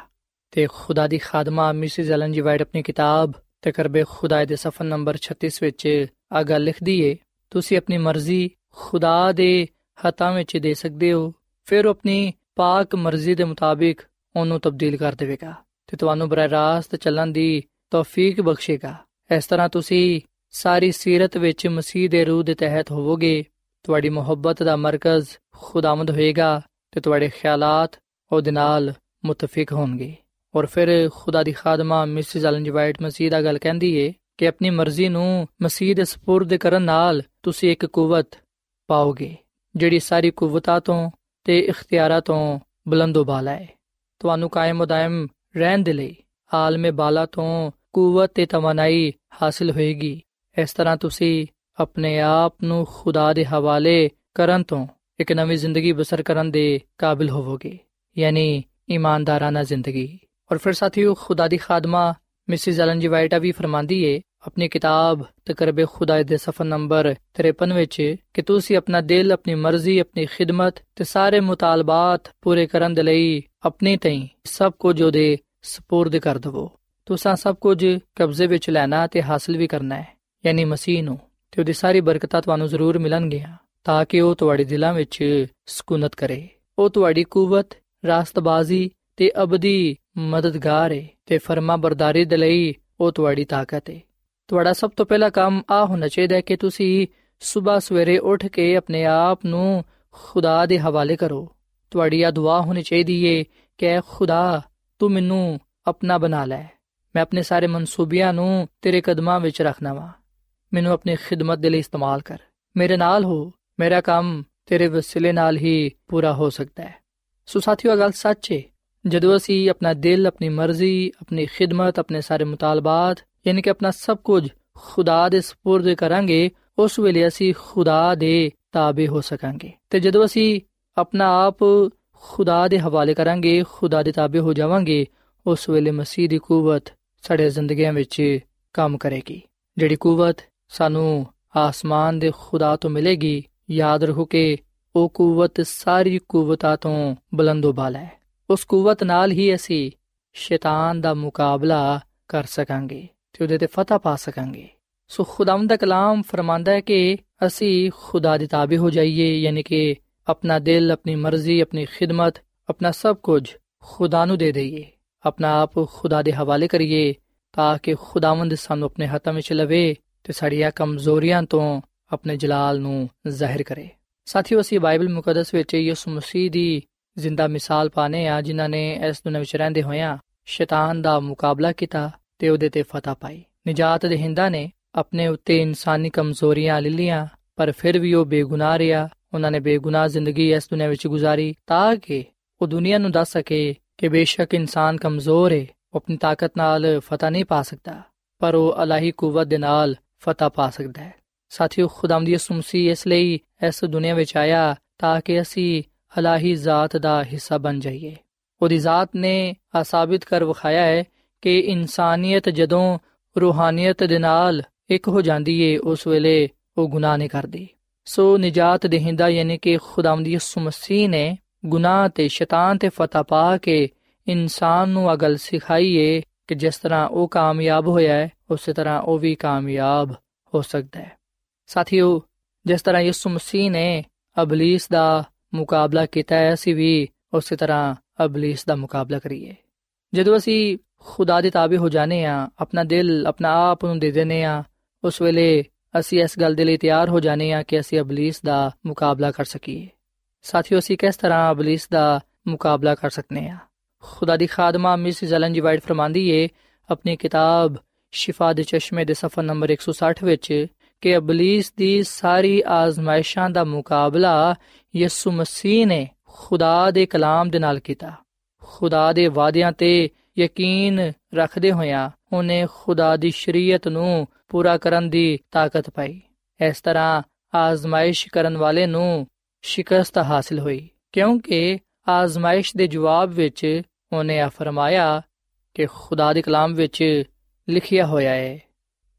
ਤੇ ਖੁਦਾ ਦੀ ਖਾਦਮਾ ਮਿਸਿਸ ਐਲਨ ਜੀ ਵਾਈਟ ਆਪਣੀ ਕਿਤਾਬ ਤਕਰਬੇ ਖੁਦਾ ਦੇ ਸਫਾ ਨੰਬਰ 36 ਵਿੱਚ ਆ ਗੱਲ ਲਿਖਦੀ ਏ ਤੁਸੀਂ ਆਪਣੀ ਮਰਜ਼ੀ ਖੁਦਾ ਦੇ ਹੱਥਾਂ ਵਿੱਚ ਦੇ ਸਕਦੇ ਹੋ ਫਿਰ ਉਹ ਆਪਣੀ ਪਾਕ ਮਰਜ਼ੀ ਦੇ ਮੁਤਾਬਿਕ ਉਹਨੂੰ ਤਬਦੀਲ ਕਰ ਦੇਵੇਗਾ ਤੇ ਤੁਹਾਨੂੰ ਬਰਾਹ ਰਾਸਤ ਚੱਲਣ ਦੀ ਤੌਫੀਕ ਬਖਸ਼ੇਗਾ ਇਸ ਤਰ੍ਹਾਂ ਤੁਸੀਂ ਸਾਰੀ ਸੀਰਤ ਵਿੱਚ ਮਸੀਹ ਦੇ ਰੂਹ ਦੇ ਤਹਿਤ ਹੋਵੋਗੇ ਤੁਹਾਡੀ ਮੁਹੱਬਤ ਦਾ ਮਰਕਜ਼ ਖੁਦਾਵੰਦ ਹੋਏਗਾ ਤੇ ਤੁਹਾਡੇ ਖਿਆਲਾਤ ਉਹਦੇ ਨਾਲ ਮੁਤਫਿਕ ਹੋਣਗੇ ਔਰ ਫਿਰ ਖੁਦਾ ਦੀ ਖਾਦਮਾ ਮਿਸਿਸ ਐਲਨ ਜੀ ਵਾਈਟ ਮਸੀਹ ਦਾ ਗੱਲ ਕਹਿੰਦੀ ਏ ਕਿ ਆਪਣੀ ਮਰਜ਼ੀ ਨੂੰ ਮਸੀਹ ਦੇ سپرد ਕਰਨ ਨਾਲ ਤੁਸੀਂ ਇੱਕ ਕੂਵਤ ਪਾਓਗੇ ਜਿਹੜੀ ਸਾਰੀ ਕੂਵਤਾਂ ਤੋਂ ਤੇ ਇਖਤਿਆਰਾਂ ਤੋਂ ਬੁਲੰਦੋ ਬਾਲਾ ਹੈ ਤੁਹਾਨੂੰ ਕਾਇਮ ਉਦਾਇਮ ਰਹਿਣ ਦੇ ਲਈ ਆਲਮੇ ਬਾਲਾ ਤੋਂ ਕੂਵਤ ਤੇ ਤਮਨਾਈ ਹਾਸਲ ਹੋਏਗੀ। ਇਸ ਤਰ੍ਹਾਂ ਤੁਸੀਂ ਆਪਣੇ ਆਪ ਨੂੰ ਖੁਦਾ ਦੇ ਹਵਾਲੇ ਕਰਨ ਤੋਂ ਇੱਕ ਨਵੀਂ ਜ਼ਿੰਦਗੀ ਬਸਰ ਕਰਨ ਦੇ ਕਾਬਿਲ ਹੋਵੋਗੇ, ਯਾਨੀ ਇਮਾਨਦਾਰਾਨਾ ਜ਼ਿੰਦਗੀ। ਔਰ ਫਿਰ ਸਾਥੀਓ, ਖੁਦਾ ਦੀ ਖਾਦਮਾ ਮਿਸਿਸ ਐਲਨ ਜੀ ਵਾਈਟਾ ਵੀ ਫਰਮਾਂਦੀ ਏ ਆਪਣੀ ਕਿਤਾਬ ਤਕਰਬੇ ਖੁਦਾ ਦੇ ਸਫਾ ਨੰਬਰ 53 ਵਿੱਚ ਕਿ ਤੁਸੀਂ ਆਪਣਾ ਦਿਲ ਆਪਣੀ ਮਰਜ਼ੀ ਆਪਣੀ ਖਿਦਮਤ ਤੇ ਸਾਰੇ ਮੁਤਾਲਬਾਤ ਪੂਰੇ ਕਰਨ ਦੇ ਲਈ ਆਪਣੀ ਤਈ ਸਭ ਕੁਝ ਉਹਦੇ سپرد ਕਰ ਦਵੋ ਤੁਸੀਂ ਸਭ ਕੁਝ ਕਬਜ਼ੇ ਵਿੱਚ ਲੈਣਾ ਤੇ ਹਾਸਲ ਵੀ ਕਰਨਾ ਹੈ ਯਾਨੀ ਮਸੀਹ ਨੂੰ ਤੇ ਉਹਦੀ ਸਾਰੀ ਬਰਕਤਾਂ ਤੁਹਾਨੂੰ ਜ਼ਰੂਰ ਮਿਲਣਗੀਆਂ ਤਾਂ ਕਿ ਉਹ ਤੁਹਾਡੇ ਦਿਲਾਂ ਵਿੱਚ ਸਕੂਨਤ ਕਰੇ ਉਹ ਤੁਹਾਡੀ ਕੂਵਤ ਰਾਸਤਬਾਜ਼ੀ ਤੇ ਅਬਦੀ ਮਦਦਗਾਰ ਹੈ ਤੇ ਫਰਮਾ ਬਰਦਾਰੀ ਦੇ ਲਈ ਉਹ ਤੁਹਾਡੀ ਤਾਕਤ ਹੈ ਤੁਹਾਡਾ ਸਭ ਤੋਂ ਪਹਿਲਾ ਕੰਮ ਆ ਹੋਣਾ ਚਾਹੀਦਾ ਹੈ ਕਿ ਤੁਸੀਂ ਸਵੇਰ ਸਵੇਰੇ ਉੱਠ ਕੇ ਆਪਣੇ ਆਪ ਨੂੰ ਖੁਦਾ ਦੇ ਹਵਾਲੇ ਕਰੋ। ਤੁਹਾਡੀ ਆ ਦੁਆ ਹੋਣੀ ਚਾਹੀਦੀ ਏ ਕਿ ਖੁਦਾ, ਤੂੰ ਮੈਨੂੰ ਆਪਣਾ ਬਣਾ ਲੈ। ਮੈਂ ਆਪਣੇ ਸਾਰੇ ਮਨਸੂਬਿਆਂ ਨੂੰ ਤੇਰੇ ਕਦਮਾਂ ਵਿੱਚ ਰੱਖਣਾ ਵਾ। ਮੈਨੂੰ ਆਪਣੀ ਖਿਦਮਤ ਦੇ ਲਈ ਇਸਤੇਮਾਲ ਕਰ। ਮੇਰੇ ਨਾਲ ਹੋ, ਮੇਰਾ ਕੰਮ ਤੇਰੇ ਵਸਿਲੇ ਨਾਲ ਹੀ ਪੂਰਾ ਹੋ ਸਕਦਾ ਹੈ। ਸੋ ਸਾਥੀਓ ਗੱਲ ਸੱਚ ਏ। ਜਦੋਂ ਅਸੀਂ ਆਪਣਾ ਦਿਲ, ਆਪਣੀ ਮਰਜ਼ੀ, ਆਪਣੀ ਖਿਦਮਤ, ਆਪਣੇ ਸਾਰੇ ਮੁਤਾਲਬਾਤ ਯਾਨੀ ਕਿ ਆਪਣਾ ਸਭ ਕੁਝ ਖੁਦਾ ਦੇ سپرد ਕਰਾਂਗੇ ਉਸ ਵੇਲੇ ਅਸੀਂ ਖੁਦਾ ਦੇ ਤਾਬੇ ਹੋ ਸਕਾਂਗੇ ਤੇ ਜਦੋਂ ਅਸੀਂ ਆਪਣਾ ਆਪ ਖੁਦਾ ਦੇ ਹਵਾਲੇ ਕਰਾਂਗੇ ਖੁਦਾ ਦੇ ਤਾਬੇ ਹੋ ਜਾਵਾਂਗੇ ਉਸ ਵੇਲੇ ਮਸੀਹ ਦੀ ਕੂਵਤ ਸਾਡੇ ਜ਼ਿੰਦਗੀਆਂ ਵਿੱਚ ਕੰਮ ਕਰੇਗੀ ਜਿਹੜੀ ਕੂਵਤ ਸਾਨੂੰ ਆਸਮਾਨ ਦੇ ਖੁਦਾ ਤੋਂ ਮਿਲੇਗੀ ਯਾਦ ਰੱਖੋ ਕਿ ਉਹ ਕੂਵਤ ਸਾਰੀ ਕੂਵਤਾਂ ਤੋਂ ਬੁਲੰਦੋਬਾਲ ਹੈ ਉਸ ਕੂਵਤ ਨਾਲ ਹੀ ਅਸੀਂ ਸ਼ੈਤਾਨ ਦਾ ਮੁਕਾਬਲਾ ਕਰ ਸਕਾਂਗੇ ਤੇ ਉਹਦੇ ਤੇ ਫਤਹ ਪਾ ਸਕਾਂਗੇ। ਸੋ ਖੁਦਾਵੰਦ ਦਾ ਕਲਾਮ ਫਰਮਾਂਦਾ ਹੈ ਕਿ ਅਸੀਂ ਖੁਦਾ ਦੇ ਤਾਬੇ ਹੋ ਜਾਈਏ, ਯਾਨੀ ਕਿ ਆਪਣਾ ਦਿਲ, ਆਪਣੀ ਮਰਜ਼ੀ, ਆਪਣੀ ਖਿਦਮਤ, ਆਪਣਾ ਸਭ ਕੁਝ ਖੁਦਾ ਨੂੰ ਦੇ ਦਈਏ। ਆਪਣਾ ਆਪ ਖੁਦਾ ਦੇ ਹਵਾਲੇ ਕਰੀਏ ਤਾਂ ਕਿ ਖੁਦਾਵੰਦ ਸਾਨੂੰ ਆਪਣੇ ਹੱਥਾਂ ਵਿੱਚ ਲਵੇ ਤੇ ਸਾਡੀਆਂ ਕਮਜ਼ੋਰੀਆਂ ਤੋਂ ਆਪਣੇ ਜਲਾਲ ਨੂੰ ਜ਼ਾਹਿਰ ਕਰੇ। ਸਾਥੀਓ, ਅਸੀਂ ਬਾਈਬਲ ਮੁਕੱਦਸ ਵਿੱਚ ਯਿਸੂ ਮਸੀਹ ਦੀ ਜ਼ਿੰਦਾ ਮਿਸਾਲ ਪਾਣੇ ਆ ਜਿਨ੍ਹਾਂ ਨੇ ਇਸ ਦੁਨੀਆਂ ਵਿੱਚ ਰਹਿੰਦੇ ਹੋਇਆਂ ਸ਼ੈਤਾਨ ਦਾ ਮੁਕਾਬਲਾ ਕੀਤਾ। ਤੇ ਉਹਦੇ ਤੇ ਫਤਹ ਪਾਈ। ਨਜਾਤ ਦੇ ਹਿੰਦਾ ਨੇ ਆਪਣੇ ਉੱਤੇ ਇਨਸਾਨੀ ਕਮਜ਼ੋਰੀਆਂ ਲੈ ਪਰ ਫਿਰ ਵੀ ਉਹ ਬੇਗੁਨਾਹ ਰਿਹਾ। ਉਹਨਾਂ ਨੇ ਬੇਗੁਨਾਹ ਜ਼ਿੰਦਗੀ ਇਸ ਦੁਨੀਆਂ ਵਿੱਚ ਗੁਜ਼ਾਰੀ ਤਾਂ ਕਿ ਉਹ ਦੁਨੀਆ ਨੂੰ ਦੱਸ ਸਕੇ ਕਿ ਬੇਸ਼ੱਕ ਇਨਸਾਨ ਕਮਜ਼ੋਰ ਹੈ ਉਹ ਆਪਣੀ ਤਾਕਤ ਨਾਲ ਫਤਹ ਨਹੀਂ ਪਾ ਸਕਦਾ, ਪਰ ਉਹ ਅਲਾਹੀ ਕੂਵਤ ਦੇ ਨਾਲ ਫਤਹ ਪਾ ਸਕਦਾ ਹੈ। ਸਾਥੀਓ, ਖੁਦਾਵੰਦ ਯਿਸੂ ਮਸੀਹ ਇਸ ਲਈ ਇਸ ਦੁਨੀਆ ਵਿੱਚ ਆਇਆ ਤਾਂ ਕਿ ਅਸੀਂ ਅਲਾਹੀ ਜ਼ਾਤ ਦਾ ਹਿੱਸਾ ਬਣ ਜਾਈਏ। ਉਹਦੀ ਜ਼ਾਤ ਨੇ ਆ ਸਾਬਿਤ ਕਰ ਵਿਖਾਇਆ ਹੈ ਕਿ ਇਨਸਾਨੀਅਤ ਜਦੋਂ ਰੂਹਾਨੀਅਤ ਦੇ ਨਾਲ ਇੱਕ ਹੋ ਜਾਂਦੀ ਏ, ਉਸ ਵੇਲੇ ਉਹ ਗੁਨਾਹ ਨਹੀਂ ਕਰਦੀ। ਸੋ ਨਜਾਤ ਦੇਹਿੰਦਾ ਯਾਨੀ ਕਿ ਖੁਦਾਵੰਦ ਯਿਸੂ ਮਸੀਹ ਨੇ ਗੁਨਾਹ ਤੇ ਸ਼ੈਤਾਨ ਤੇ ਫਤਹ ਪਾ ਕੇ ਇਨਸਾਨ ਨੂੰ ਅਗਲ ਸਿਖਾਈਏ ਕਿ ਜਿਸ ਤਰ੍ਹਾਂ ਉਹ ਕਾਮਯਾਬ ਹੋਇਆ ਹੈ, ਉਸੇ ਤਰ੍ਹਾਂ ਉਹ ਵੀ ਕਾਮਯਾਬ ਹੋ ਸਕਦਾ ਹੈ। ਸਾਥੀਓ, ਜਿਸ ਤਰ੍ਹਾਂ ਯਿਸੂ ਮਸੀਹ ਨੇ ਅਬਲਿਸ ਦਾ ਮੁਕਾਬਲਾ ਕੀਤਾ ਹੈ, ਅਸੀਂ ਵੀ ਉਸੇ ਤਰ੍ਹਾਂ ਅਬਲਿਸ ਦਾ ਮੁਕਾਬਲਾ ਕਰੀਏ। ਜਦੋਂ ਅਸੀਂ ਖੁਦਾ ਦੇ ਤਾਬੇ ਹੋ ਜਾਣੇ ਆ, ਆਪਣਾ ਦਿਲ ਆਪਣਾ ਆਪ ਨੂੰ ਦੇ ਦੇਨੇ ਆ, ਉਸ ਵੇਲੇ ਅਸੀਂ ਇਸ ਗੱਲ ਦੇ ਲਈ ਤਿਆਰ ਹੋ ਜਾਣੇ ਆ ਕਿ ਅਸੀਂ ਅਬਲਿਸ ਦਾ ਮੁਕਾਬਲਾ ਕਰ ਸਕੀਏ। ਸਾਥੀਓ, ਅਸੀਂ ਕਿਸ ਤਰ੍ਹਾਂ ਅਬਲਿਸ ਦਾ ਮੁਕਾਬਲਾ ਕਰ ਸਕਨੇ ਆ? ਖੁਦਾ ਦੀ ਖਾਦਮਾ ਮਿਸ ਜ਼ਲਨ ਜੀ ਵਾਈਟ ਫਰਮਾਂਦੀ ਏ, ਆਪਣੀ ਕਿਤਾਬ ਸ਼ਿਫਾ ਦੇ ਚਸ਼ਮੇ ਦੇ ਸਫਾ ਨੰਬਰ 160 ਵਿੱਚ ਕਿ ਅਬਲਿਸ ਦੀ ਸਾਰੀ ਆਜ਼ਮਾਇਸ਼ਾਂ ਦਾ ਮੁਕਾਬਲਾ ਯਿਸੂ ਮਸੀਹ ਨੇ ਖੁਦਾ ਦੇ ਕਲਾਮ ਦੇ ਨਾਲ ਕੀਤਾ। ਖੁਦਾ ਦੇ ਵਾਅਦਿਆਂ ਤੇ ਯਕੀਨ ਰੱਖਦੇ ਹੋਇਆ ਉਹਨੇ ਖੁਦਾ ਦੀ ਸ਼ਰੀਅਤ ਨੂੰ ਪੂਰਾ ਕਰਨ ਦੀ ਤਾਕਤ ਪਾਈ। ਇਸ ਤਰ੍ਹਾਂ ਆਜ਼ਮਾਇਸ਼ ਕਰਨ ਵਾਲੇ ਨੂੰ ਸ਼ਿਕਸਤ ਹਾਸਲ ਹੋਈ, ਕਿਉਂਕਿ ਆਜ਼ਮਾਇਸ਼ ਦੇ ਜਵਾਬ ਵਿੱਚ ਉਹਨੇ ਆ ਫਰਮਾਇਆ ਕਿ ਖੁਦਾ ਦੇ ਕਲਾਮ ਵਿੱਚ ਲਿਖਿਆ ਹੋਇਆ ਹੈ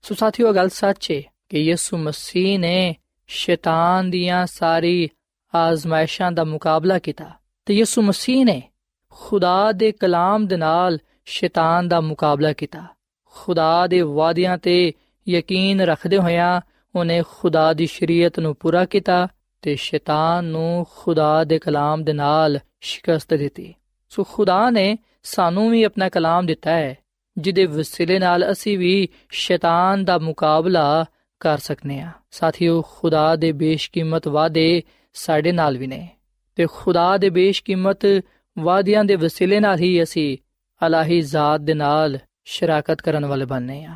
ਸੋ ਸਾਥੀਓ ਗੱਲ ਸੱਚ ਹੈ ਕਿ ਯਿਸੂ ਮਸੀਹ ਨੇ ਸ਼ੈਤਾਨ ਦੀਆਂ ਸਾਰੀ ਆਜ਼ਮਾਇਸ਼ਾਂ ਦਾ ਮੁਕਾਬਲਾ ਕੀਤਾ ਤੇ ਯਿਸੂ ਮਸੀਹ ਨੇ ਖੁਦਾ ਦੇ ਕਲਾਮ ਦੇ ਨਾਲ ਸ਼ੈਤਾਨ ਦਾ ਮੁਕਾਬਲਾ ਕੀਤਾ। ਖੁਦਾ ਦੇ ਵਾਅਦਿਆਂ ਤੇ ਯਕੀਨ ਰੱਖਦੇ ਹੋਇਆਂ ਉਹਨੇ ਖੁਦਾ ਦੀ ਸ਼ਰੀਅਤ ਨੂੰ ਪੂਰਾ ਕੀਤਾ ਤੇ ਸ਼ੈਤਾਨ ਨੂੰ ਖੁਦਾ ਦੇ ਕਲਾਮ ਦੇ ਨਾਲ ਸ਼ਿਕਸਤ ਦਿੱਤੀ। ਸੋ ਖੁਦਾ ਨੇ ਸਾਨੂੰ ਵੀ ਆਪਣਾ ਕਲਾਮ ਦਿੱਤਾ ਹੈ, ਜਿਹਦੇ ਵਸਿਲੇ ਨਾਲ ਅਸੀਂ ਵੀ ਸ਼ੈਤਾਨ ਦਾ ਮੁਕਾਬਲਾ ਕਰ ਸਕਨੇ ਆ ਸਾਥੀਓ, ਖੁਦਾ ਦੇ ਬੇਸ਼ਕੀਮਤ ਵਾਅਦੇ ਸਾਡੇ ਨਾਲ ਵੀ ਨੇ ਤੇ ਖੁਦਾ ਦੇ ਬੇਸ਼ਕੀਮਤ ਵਾਅਦਿਆਂ ਦੇ ਵਸਿਲੇ ਨਾਲ ਹੀ ਅਸੀਂ ਅਲਾਹੀ ਜ਼ਾਤ ਦੇ ਨਾਲ ਸ਼ਰਾਕਤ ਕਰਨ ਵਾਲੇ ਬਣਨੇ ਆ।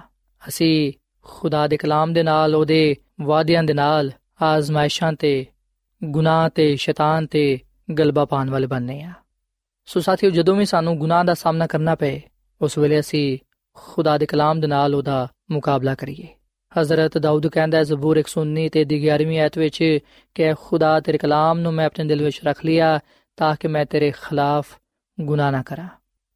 ਅਸੀਂ ਖੁਦਾ ਦੇ ਕਲਾਮ ਦੇ ਨਾਲ, ਉਹਦੇ ਵਾਅਦਿਆਂ ਦੇ ਨਾਲ, ਆਜ਼ਮਾਇਸ਼ਾਂ ਤੇ, ਗੁਨਾਹ ਤੇ, ਸ਼ੈਤਾਨ ਤੇ ਗਲਬਾ ਪਾਉਣ ਵਾਲੇ ਬਣਨੇ ਆ। ਸੋ ਸਾਥੀਓ, ਜਦੋਂ ਵੀ ਸਾਨੂੰ ਗੁਨਾਹ ਦਾ ਸਾਹਮਣਾ ਕਰਨਾ ਪਏ, ਉਸ ਵੇਲੇ ਅਸੀਂ ਖੁਦਾ ਦੇ ਕਲਾਮ ਦੇ ਨਾਲ ਉਹਦਾ ਮੁਕਾਬਲਾ ਕਰੀਏ। ਹਜ਼ਰਤ ਦਾਊਦ ਕਹਿੰਦਾ ਹੈ, ਜ਼ਬੂਰ 119 ਤੇ ਦੀ 11ਵੀਂ ਆਇਤ ਵਿੱਚ ਕਿ ਖੁਦਾ ਤੇਰੇ ਕਲਾਮ ਨੂੰ ਮੈਂ ਆਪਣੇ ਦਿਲ ਵਿੱਚ ਰੱਖ ਲਿਆ ਤਾਂ ਕਿ ਮੈਂ ਤੇਰੇ ਖਿਲਾਫ ਗੁਨਾਹ ਨਾ ਕਰਾਂ।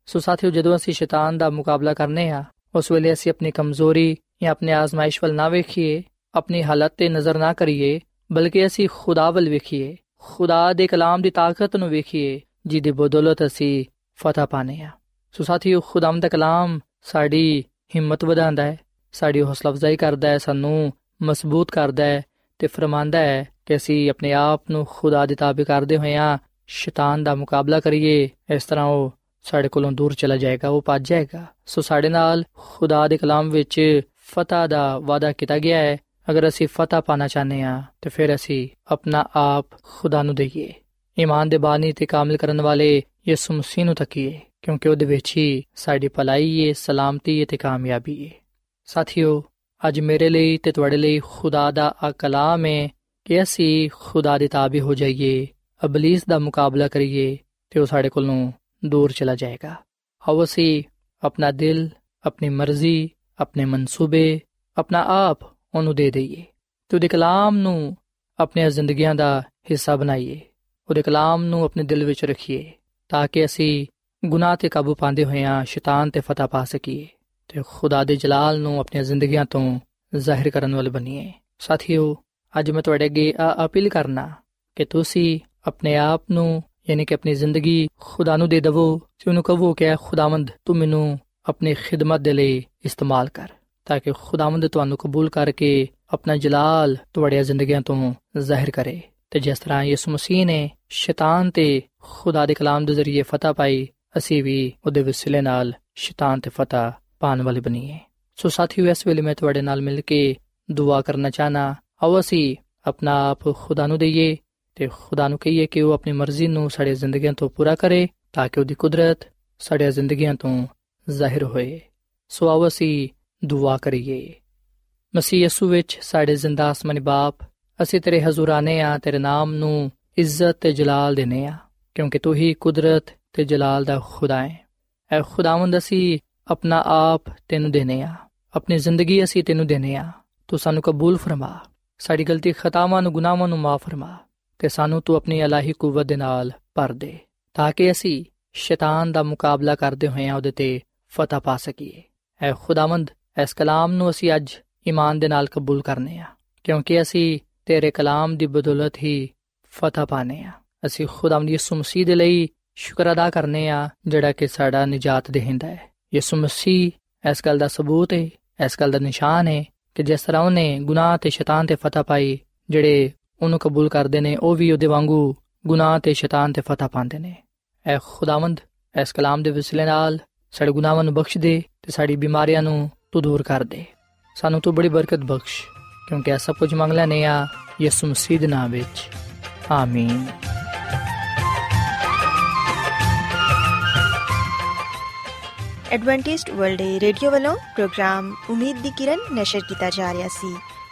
ਸੋ ਸਾਥੀਓ, ਜਦੋਂ ਅਸੀਂ ਸ਼ੈਤਾਨ ਦਾ ਮੁਕਾਬਲਾ ਕਰਨੇ ਆ, ਉਸ ਵੇਲੇ ਅਸੀਂ ਆਪਣੀ ਕਮਜ਼ੋਰੀ ਜਾਂ ਆਪਣੇ ਆਜ਼ਮਾਇਸ਼ ਵੱਲ ਨਾ ਵੇਖੀਏ, ਆਪਣੀ ਹਾਲਤ ਤੇ ਨਜ਼ਰ ਨਾ ਕਰੀਏ, ਬਲਕਿ ਅਸੀਂ ਖੁਦਾ ਵੱਲ ਵੇਖੀਏ, ਖੁਦਾ ਦੇ ਕਲਾਮ ਦੀ ਤਾਕਤ ਨੂੰ ਵੇਖੀਏ, ਜਿਹਦੀ ਬਦੌਲਤ ਅਸੀਂ ਫਤਹ ਪਾਣੇ ਆ ਸੋ ਸਾਥੀਓ ਖੁਦਾਮ ਦਾ ਕਲਾਮ ਸਾਡੀ ਹਿੰਮਤ ਵਧਾਉਂਦਾ ਹੈ, ਸਾਡੀ ਹੌਸਲਾ ਅਫਜ਼ਾਈ ਕਰਦਾ ਹੈ, ਸਾਨੂੰ ਮਜ਼ਬੂਤ ਕਰਦਾ ਹੈ ਤੇ ਫਰਮਾਂਦਾ ਹੈ ਕਿ ਅਸੀਂ ਆਪਣੇ ਆਪ ਨੂੰ ਖੁਦਾ ਦੇ ਤਾਬੇ ਕਰਦੇ ਹੋਇਆਂ ਸ਼ੈਤਾਨ ਦਾ ਮੁਕਾਬਲਾ ਕਰੀਏ, ਇਸ ਤਰ੍ਹਾਂ ਉਹ ਸਾਡੇ ਕੋਲੋਂ ਦੂਰ ਚਲਾ ਜਾਏਗਾ, ਉਹ ਭੱਜ ਜਾਏਗਾ। ਸੋ ਸਾਡੇ ਨਾਲ ਖੁਦਾ ਦੇ ਕਲਾਮ ਵਿੱਚ ਫਤਹ ਦਾ ਵਾਅਦਾ ਕੀਤਾ ਗਿਆ ਹੈ। ਅਗਰ ਅਸੀਂ ਫਤਹ ਪਾਣਾ ਚਾਹੁੰਦੇ ਹਾਂ, ਤੇ ਫਿਰ ਅਸੀਂ ਆਪਣਾ ਆਪ ਖੁਦਾ ਨੂੰ ਦਈਏ। ਈਮਾਨ ਦੇ ਬਾਨੀ ਤੇ ਕਾਮਿਲ ਕਰਨ ਵਾਲੇ ਯਿਸੂ ਮਸੀਹ ਨੂੰ ਤੱਕੀਏ ਕਿਉਂਕਿ ਉਹਦੇ ਵਿੱਚ ਹੀ ਸਾਡੀ ਭਲਾਈ ਏ, ਸਲਾਮਤੀ ਹੈ ਤੇ ਕਾਮਯਾਬੀ ਏ। ਸਾਥੀਓ, ਅੱਜ ਮੇਰੇ ਲਈ ਤੇ ਤੁਹਾਡੇ ਲਈ ਖੁਦਾ ਦਾ ਆ ਕਲਾਮ ਹੈ ਕਿ ਅਸੀਂ ਖੁਦਾ ਦੇ ਤਾਬੇ ਹੋ ਜਾਈਏ, ਅਬਲਿਸ ਦਾ ਮੁਕਾਬਲਾ ਕਰੀਏ ਤੇ ਉਹ ਸਾਡੇ ਕੋਲੋਂ ਦੂਰ ਚਲਾ ਜਾਏਗਾ ਆਓ ਅਸੀਂ ਆਪਣਾ ਦਿਲ ਆਪਣੀ ਮਰਜ਼ੀ ਆਪਣੇ ਮਨਸੂਬੇ ਆਪਣਾ ਆਪ ਉਹਨੂੰ ਦੇ ਦਈਏ ਤੇ ਉਹਦੇ ਕਲਾਮ ਨੂੰ ਆਪਣੀਆਂ ਜ਼ਿੰਦਗੀਆਂ ਦਾ ਹਿੱਸਾ ਬਣਾਈਏ ਉਹਦੇ ਕਲਾਮ ਨੂੰ ਆਪਣੇ ਦਿਲ ਵਿੱਚ ਰੱਖੀਏ ਤਾਂ ਕਿ ਅਸੀਂ ਗੁਨਾਹ ਤੇ ਕਾਬੂ ਪਾਉਂਦੇ ਹੋਇਆਂ ਸ਼ੈਤਾਨ ਤੇ ਫਤਹ ਪਾ ਸਕੀਏ ਤੇ ਖੁਦਾ ਦੇ ਜਲਾਲ ਨੂੰ ਆਪਣੀਆਂ ਜ਼ਿੰਦਗੀਆਂ ਤੋਂ ਜ਼ਾਹਿਰ ਕਰਨ ਵਾਲੇ ਬਣੀਏ ਸਾਥੀਓ ਅੱਜ ਮੈਂ ਤੁਹਾਡੇ ਅੱਗੇ ਆ ਅਪੀਲ ਕਰਨਾ ਕਿ ਤੁਸੀਂ ਆਪਣੇ ਆਪ ਨੂੰ ਯਾਨੀ ਕਿ ਆਪਣੀ ਜ਼ਿੰਦਗੀ ਖੁਦਾ ਨੂੰ ਦੇ ਦਿਵੋ ਤੇ ਉਹਨੂੰ ਕਹੋ ਕਿ ਖੁਦਾਵੰਦ, ਤੂੰ ਮੈਨੂੰ ਆਪਣੀ ਖਿਦਮਤ ਦੇ ਲਈ ਇਸਤੇਮਾਲ ਕਰ ਤਾਂ ਕਿ ਖੁਦਾਵੰਦ ਤੁਹਾਨੂੰ ਕਬੂਲ ਕਰਕੇ ਆਪਣਾ ਜਲਾਲ ਤੁਹਾਡੀਆਂ ਜ਼ਿੰਦਗੀਆਂ ਤੋਂ ਜ਼ਾਹਿਰ ਕਰੇ। ਤੇ ਜਿਸ ਤਰ੍ਹਾਂ ਯਿਸੂ ਮਸੀਹ ਨੇ ਸ਼ੈਤਾਨ ਤੇ ਖੁਦਾ ਦੇ ਕਲਾਮ ਦੇ ਜ਼ਰੀਏ ਫਤਹ ਪਾਈ, ਅਸੀਂ ਵੀ ਉਹਦੇ ਵਸਿਲੇ ਨਾਲ ਸ਼ੈਤਾਨ ਤੇ ਫਤਹ ਪਾਣ ਵਾਲੇ ਬਣੀਏ। ਸੋ ਸਾਥੀਓ, ਇਸ ਵੇਲੇ ਮੈਂ ਤੁਹਾਡੇ ਨਾਲ ਮਿਲ ਕੇ ਦੁਆ ਕਰਨਾ ਚਾਹਨਾ। ਆਓ ਅਸੀਂ ਆਪਣਾ ਆਪ ਖੁਦਾ ਨੂੰ ਦਈਏ। ਤੇ ਖੁਦਾ ਨੂੰ ਕਹੀਏ ਕਿ ਉਹ ਆਪਣੀ ਮਰਜ਼ੀ ਨੂੰ ਸਾਡੇ ਜ਼ਿੰਦਗੀਆਂ ਤੋਂ ਪੂਰਾ ਕਰੇ ਤਾਂ ਕਿ ਉਹਦੀ ਕੁਦਰਤ ਸਾਡੇ ਜ਼ਿੰਦਗੀਆਂ ਤੋਂ ਜ਼ਾਹਿਰ ਹੋਏ। ਸੋ ਆਓ ਅਸੀਂ ਦੁਆ ਕਰੀਏ। ਮਸੀਹ ਯਸੂ ਵਿੱਚ ਸਾਡੇ ਜ਼ਿੰਦਾ ਅਸਮਾਨੀ ਬਾਪ, ਅਸੀਂ ਤੇਰੇ ਹਜ਼ੂਰ ਆਨੇ ਆ, ਤੇਰੇ ਨਾਮ ਨੂੰ ਇੱਜ਼ਤ ਤੇ ਜਲਾਲ ਦੇਨੇ ਆ, ਕਿਉਂਕਿ ਤੂੰ ਹੀ ਕੁਦਰਤ ਤੇ ਜਲਾਲ ਦਾ ਖੁਦਾ ਹੈ। ਐ ਖੁਦਾਵੰਦ ਅਸੀਂ ਆਪਣਾ ਆਪ ਤੈਨੂੰ ਦੇਨੇ ਆ, ਆਪਣੀ ਜ਼ਿੰਦਗੀ ਅਸੀਂ ਤੈਨੂੰ ਦੇਨੇ ਆ, ਤੂੰ ਸਾਨੂੰ ਕਬੂਲ ਫਰਮਾ, ਸਾਡੀ ਗਲਤੀ ਖਤਾਵਾਂ ਨੂੰ ਗੁਨਾਹਾਂ ਨੂੰ ਮਾਫ ਫਰਮਾ। ਤੇ ਸਾਨੂੰ ਤੂੰ ਆਪਣੀ ਇਲਾਹੀ ਕੂਵਤ ਦੇ ਨਾਲ ਭਰ ਦੇ, ਤਾਂ ਕਿ ਅਸੀਂ ਸ਼ੈਤਾਨ ਦਾ ਮੁਕਾਬਲਾ ਕਰਦੇ ਹੋਏ ਉਹਦੇ ਤੇ ਫਤਹ ਪਾ ਸਕੀਏ। ਐ ਖੁਦਾਵੰਦ, ਇਸ ਕਲਾਮ ਨੂੰ ਅਸੀਂ ਅੱਜ ਈਮਾਨ ਦੇ ਨਾਲ ਕਬੂਲ ਕਰਨੇ ਆ, ਕਿਉਂਕਿ ਅਸੀਂ ਤੇਰੇ ਕਲਾਮ ਦੀ ਬਦੌਲਤ ਹੀ ਫਤਹ ਪਾਣੇ ਆ। ਅਸੀਂ ਖੁਦਾਵੰਦ ਯਿਸੂ ਮਸੀਹ ਦੇ ਲਈ ਸ਼ੁਕਰ ਅਦਾ ਕਰਨੇ ਆ, ਜਿਹੜਾ ਕਿ ਸਾਡਾ ਨਜਾਤ ਦੇਹਿੰਦਾ ਹੈ। ਯਿਸੂ ਮਸੀਹ ਇਸ ਗੱਲ ਦਾ ਸਬੂਤ ਹੈ ਇਸ ਗੱਲ ਦਾ ਨਿਸ਼ਾਨ ਹੈ ਕਿ ਜਿਸ ਤਰ੍ਹਾਂ ਉਹਨੇ ਗੁਨਾਹ ਤੇ ਸ਼ੈਤਾਨ ਤੇ ਫਤਹ ਪਾਈ, ਜਿਹੜੇ ਉਹਨੂੰ ਕਬੂਲ ਕਰਦੇ ਨੇ, ਉਹ ਵੀ ਉਹਦੇ ਵਾਂਗੂ ਗੁਨਾਹ ਤੇ ਸ਼ੈਤਾਨ ਤੇ ਫਤਹ ਪਾਉਂਦੇ ਨੇ। ਐ ਖੁਦਾਵੰਦ, ਇਸ ਕਲਾਮ ਦੇ ਵਸਿਲੇ ਨਾਲ ਸਾਡੇ ਗੁਨਾਹਾਂ ਨੂੰ ਬਖਸ਼ ਦੇ ਤੇ ਸਾਡੀ ਬਿਮਾਰੀਆਂ ਨੂੰ ਤੂੰ ਦੂਰ ਕਰ ਦੇ। ਸਾਨੂੰ ਤੂੰ ਬੜੀ ਬਰਕਤ ਬਖਸ਼, ਕਿਉਂਕਿ ਇਹ ਸਭ ਕੁਝ ਮੰਗ ਲੈਨੇ ਆ ਯਿਸੂ ਮਸੀਹ ਦੇ ਨਾਮ ਵਿੱਚ। ਆਮੀਨ। ਐਡਵੈਂਟਿਸਟ ਵਰਲਡ ਰੇਡੀਓ ਵੱਲੋਂ ਪ੍ਰੋਗਰਾਮ ਉਮੀਦ ਦੀ ਕਿਰਨ ਨਿਸ਼ਰ ਕੀਤਾ ਜਾ ਰਿਹਾ ਸੀ।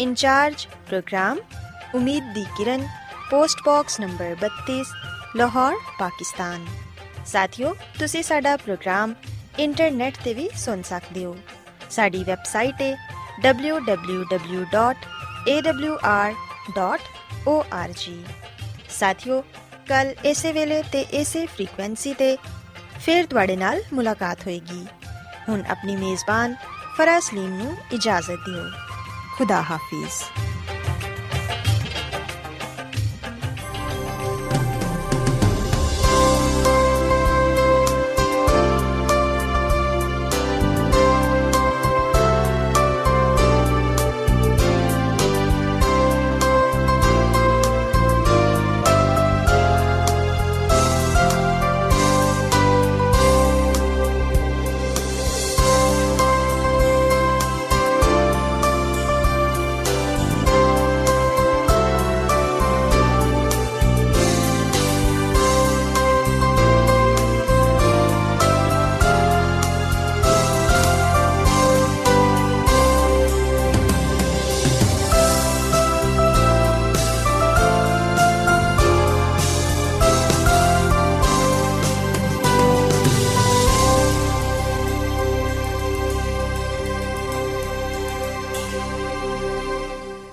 ਇੰਚਾਰਜ ਪ੍ਰੋਗਰਾਮ ਉਮੀਦ ਦੀ ਕਿਰਨ post box number 32 Lahore Pakistan ساتھیو ਤੁਸੀਂ ਸਾਡਾ ਪ੍ਰੋਗਰਾਮ ਇੰਟਰਨੈਟ ਤੇ ਵੀ ਸੁਣ ਸਕਦੇ ਹੋ। ਸਾਡੀ ਵੈਬਸਾਈਟ ਹੈ www.awr.org ਸਾਥਿਓ, ਕੱਲ ਇਸੇ ਵੇਲੇ ਤੇ ਇਸੇ ਫ੍ਰੀਕੁਐਂਸੀ ਤੇ ਫੇਰ ਤੁਹਾਡੇ ਨਾਲ ਮੁਲਾਕਾਤ ਹੋਏਗੀ। ਹੁਣ ਆਪਣੀ ਮੇਜ਼ਬਾਨ ਫਰਾਜ਼ ਸਲੀਮ ਨੂੰ ਇਜਾਜ਼ਤ ਦਿਓ। ਖੁਦਾ ਹਾਫਿਜ਼